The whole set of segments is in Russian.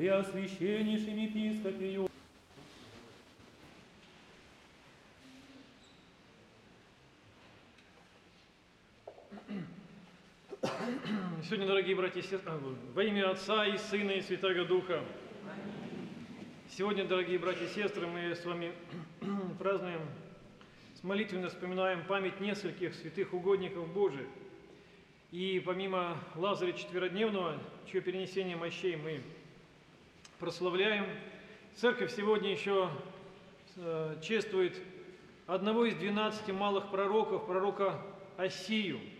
Преосвященнейшим епископе Сегодня, дорогие братья и сестры, а, во имя Отца и Сына и Святого Духа. Сегодня, дорогие братья и сестры, мы с вами празднуем, молитвенно вспоминаем память нескольких святых угодников Божьих. И помимо Лазаря Четверодневного, чье перенесение мощей мы прославляем, Церковь сегодня еще э, чествует одного из двенадцати малых пророков, пророка Осию –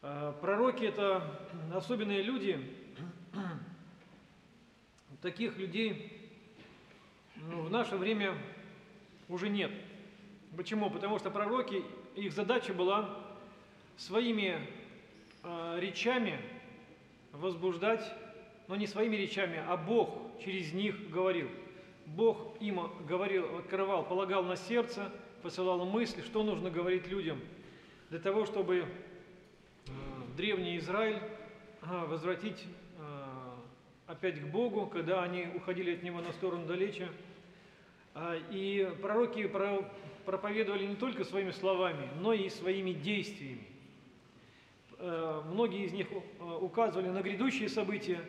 а, пророки – это особенные люди. Таких людей ну, в наше время уже нет. Почему? Потому что пророки, их задача была своими э, речами возбуждать, но не своими речами, а Бог через них говорил. Бог им говорил, открывал, полагал на сердце, посылал мысли, что нужно говорить людям для того, чтобы древний Израиль возвратить а, опять к Богу, когда они уходили от Него на сторону далече. А, и пророки проповедовали не только своими словами, но и своими действиями. А, многие из них указывали на грядущие события,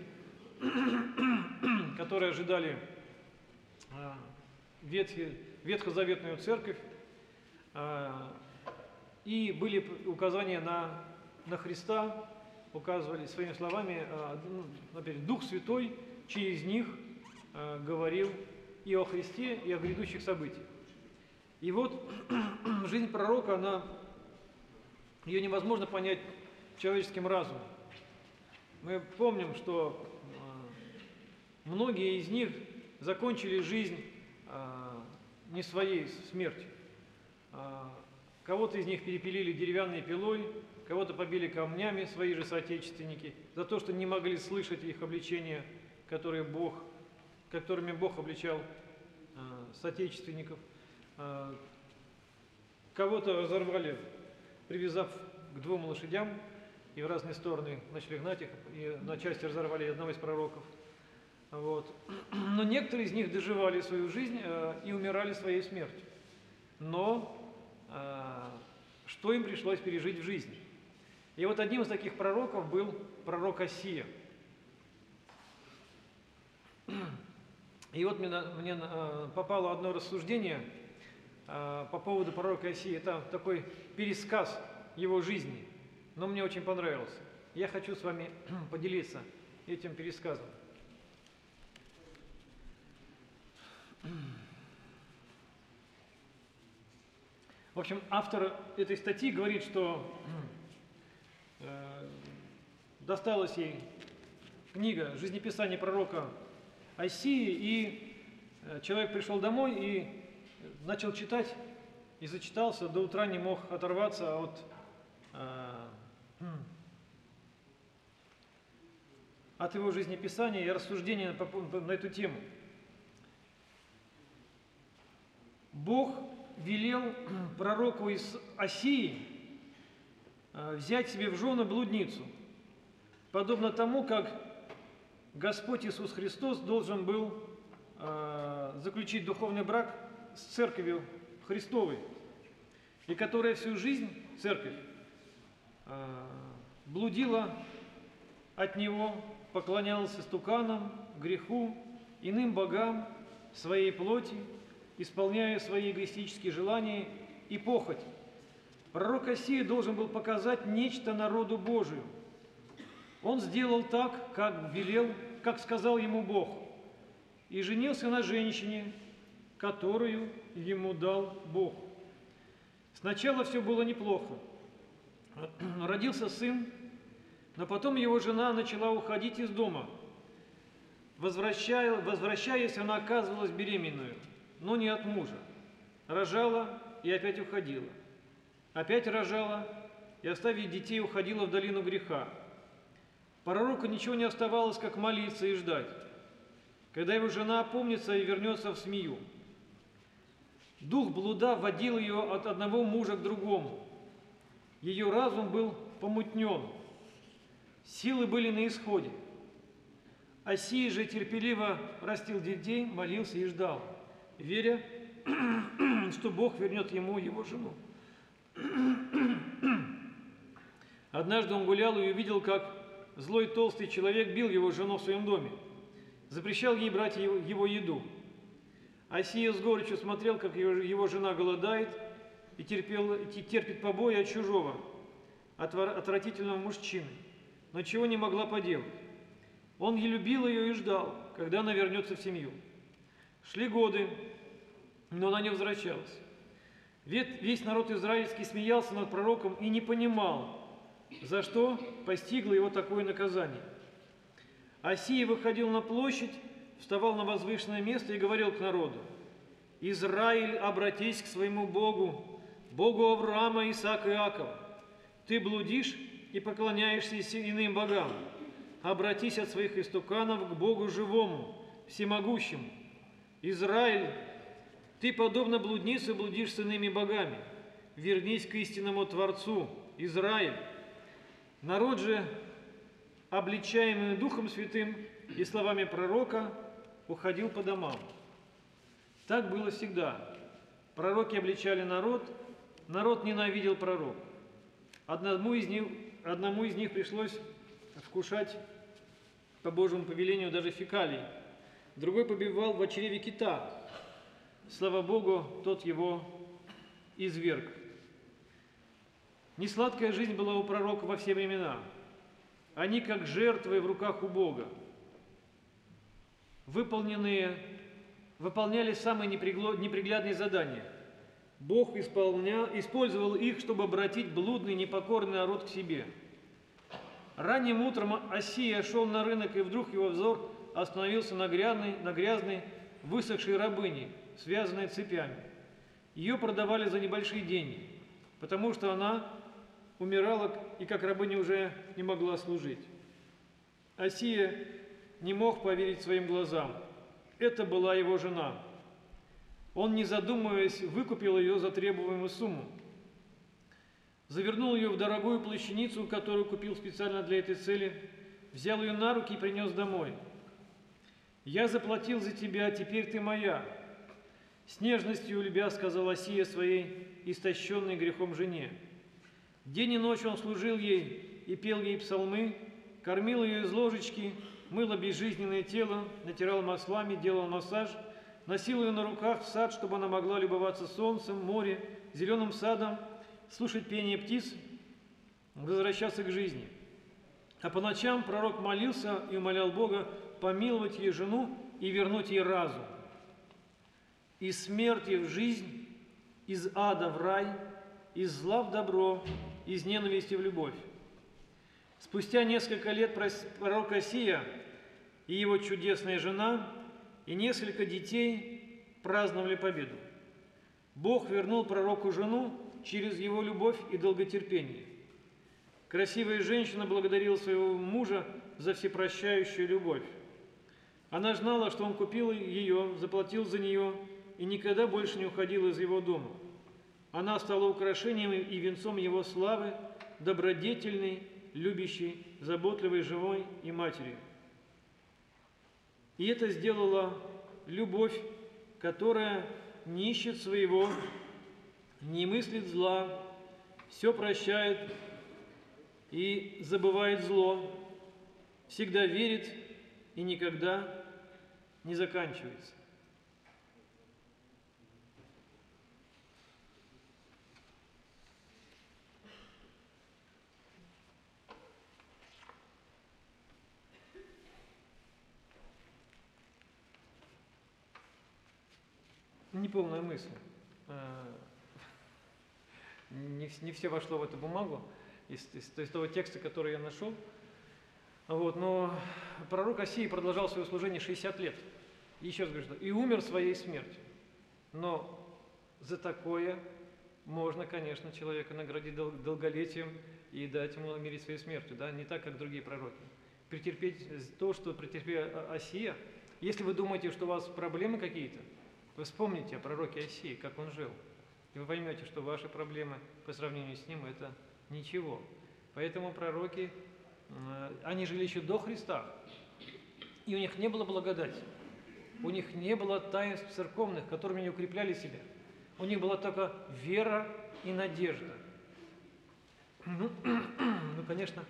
которые ожидали ветхозаветную церковь, и были указания на на Христа, указывали своими словами, а, ну, опять, Дух Святой через них а, говорил и о Христе, и о грядущих событиях. И вот жизнь пророка, она, ее невозможно понять человеческим разумом. Мы помним, что а, многие из них закончили жизнь не своей смертью. Кого-то из них перепилили деревянной пилой, кого-то побили камнями свои же соотечественники, за то, что не могли слышать их обличения, которые Бог, которыми Бог обличал э, соотечественников. Кого-то разорвали, привязав к двум лошадям, и в разные стороны начали гнать их, и на части разорвали одного из пророков. Вот. Но некоторые из них доживали свою жизнь э, и умирали своей смертью. Но э, что им пришлось пережить в жизни? И вот одним из таких пророков был пророк Осия. И вот мне, мне э, попало одно рассуждение э, по поводу пророка Осии. Это такой пересказ его жизни, но мне очень понравился. Я хочу с вами поделиться этим пересказом. В общем, автор этой статьи говорит, что Э, досталась ей книга «Жизнеписание пророка Осии», и э, человек пришел домой и начал читать, и зачитался, до утра не мог оторваться от, э, от его жизнеписания и рассуждения на эту тему. Бог велел пророку из Осии Э, взять себе в жены блудницу, подобно тому, как Господь Иисус Христос должен был э, заключить духовный брак с церковью Христовой, и которая всю жизнь, церковь, э, блудила от Него, поклонялась истуканам, греху, иным богам, своей плоти, исполняя свои эгоистические желания и похоть, Пророк Осия должен был показать нечто народу Божию. Он сделал так, как велел, как сказал ему Бог, и женился на женщине, которую ему дал Бог. Сначала все было неплохо. Родился сын, но потом его жена начала уходить из дома. Возвращая, возвращаясь, она оказывалась беременную, но не от мужа. Рожала и опять уходила опять рожала и, оставив детей, уходила в долину греха. Пророку ничего не оставалось, как молиться и ждать, когда его жена опомнится и вернется в смею. Дух блуда водил ее от одного мужа к другому. Ее разум был помутнен, силы были на исходе. Осия же терпеливо растил детей, молился и ждал, веря, что Бог вернет ему его жену. Однажды он гулял и увидел, как злой толстый человек бил его жену в своем доме, запрещал ей брать его еду. Осия с горечью смотрел, как его жена голодает и терпел, терпит побои от чужого, отвратительного мужчины, но чего не могла поделать. Он и любил ее и ждал, когда она вернется в семью. Шли годы, но она не возвращалась. Весь народ израильский смеялся над пророком и не понимал, за что постигло его такое наказание. Осия выходил на площадь, вставал на возвышенное место и говорил к народу, «Израиль, обратись к своему Богу, Богу Авраама, Исаака и Иакова. Ты блудишь и поклоняешься иным богам. Обратись от своих истуканов к Богу живому, всемогущему. Израиль, ты, подобно блуднице, блудишь с иными богами. Вернись к истинному Творцу, Израиль. Народ же, обличаемый Духом Святым и словами пророка, уходил по домам. Так было всегда. Пророки обличали народ, народ ненавидел пророк. Одному из них, одному из них пришлось вкушать по Божьему повелению даже фекалий. Другой побивал в чреве кита. Слава Богу, тот его изверг. Несладкая жизнь была у пророка во все времена. Они как жертвы в руках у Бога. Выполненные, выполняли самые неприглядные задания. Бог исполнял, использовал их, чтобы обратить блудный, непокорный народ к себе. Ранним утром Осия шел на рынок, и вдруг его взор остановился на грязной, на грязной высохшей рабыне, связанной цепями. Ее продавали за небольшие деньги, потому что она умирала и как рабыня уже не могла служить. Осия не мог поверить своим глазам. Это была его жена. Он, не задумываясь, выкупил ее за требуемую сумму. Завернул ее в дорогую плащаницу, которую купил специально для этой цели, взял ее на руки и принес домой. «Я заплатил за тебя, теперь ты моя», — с нежностью любя сказала Сия своей истощенной грехом жене. День и ночь он служил ей и пел ей псалмы, кормил ее из ложечки, мыл безжизненное тело, натирал маслами, делал массаж, носил ее на руках в сад, чтобы она могла любоваться солнцем, морем, зеленым садом, слушать пение птиц, возвращаться к жизни. А по ночам пророк молился и умолял Бога помиловать ей жену и вернуть ей разум. Из смерти в жизнь, из ада в рай, из зла в добро, из ненависти в любовь. Спустя несколько лет пророк Осия и его чудесная жена и несколько детей праздновали победу. Бог вернул пророку жену через его любовь и долготерпение. Красивая женщина благодарила своего мужа за всепрощающую любовь. Она знала, что он купил ее, заплатил за нее и никогда больше не уходил из его дома. Она стала украшением и венцом его славы, добродетельной, любящей, заботливой, живой и матерью. И это сделала любовь, которая не ищет своего, не мыслит зла, все прощает и забывает зло, всегда верит и никогда не заканчивается. неполная мысль. Не, не все вошло в эту бумагу из, из, из того текста, который я нашел. Вот, но пророк Осии продолжал свое служение 60 лет. Еще раз говорю, и умер своей смертью. Но за такое можно, конечно, человека наградить дол долголетием и дать ему умереть своей смертью, да, не так, как другие пророки. Претерпеть то, что претерпел Осия. Если вы думаете, что у вас проблемы какие-то, вы вспомните о пророке Осии, как он жил, и вы поймете, что ваши проблемы по сравнению с ним – это ничего. Поэтому пророки, они жили еще до Христа, И у них не было благодати. У них не было таинств церковных, которыми они укрепляли себя. У них была только вера и надежда. Ну, ну конечно,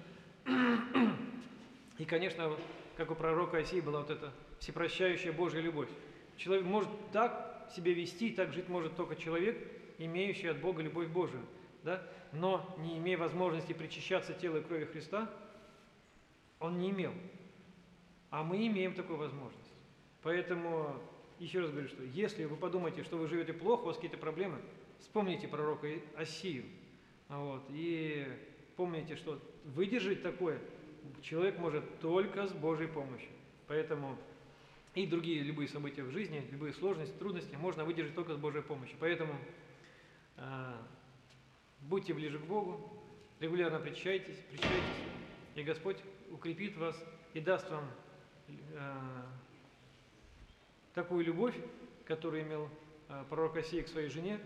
и, конечно, как у пророка Осии была вот эта всепрощающая Божья любовь. Человек может так себя вести, так жить может только человек, имеющий от Бога любовь Божию. Да? Но не имея возможности причащаться телу и крови Христа, он не имел. А мы имеем такую возможность. Поэтому, еще раз говорю, что если вы подумаете, что вы живете плохо, у вас какие-то проблемы, вспомните пророка Осию. Вот, и помните, что выдержать такое человек может только с Божьей помощью. Поэтому и другие любые события в жизни, любые сложности, трудности можно выдержать только с Божьей помощью. Поэтому э, будьте ближе к Богу, регулярно причащайтесь, причащайтесь, и Господь укрепит вас и даст вам э, такую любовь, которую имел э, пророк Осей к своей жене.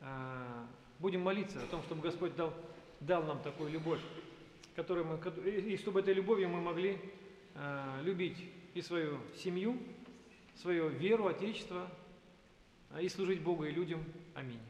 Э, будем молиться о том, чтобы Господь дал, дал нам такую любовь, которую мы, и чтобы этой любовью мы могли э, любить и свою семью, свою веру, Отечество, и служить Богу и людям. Аминь.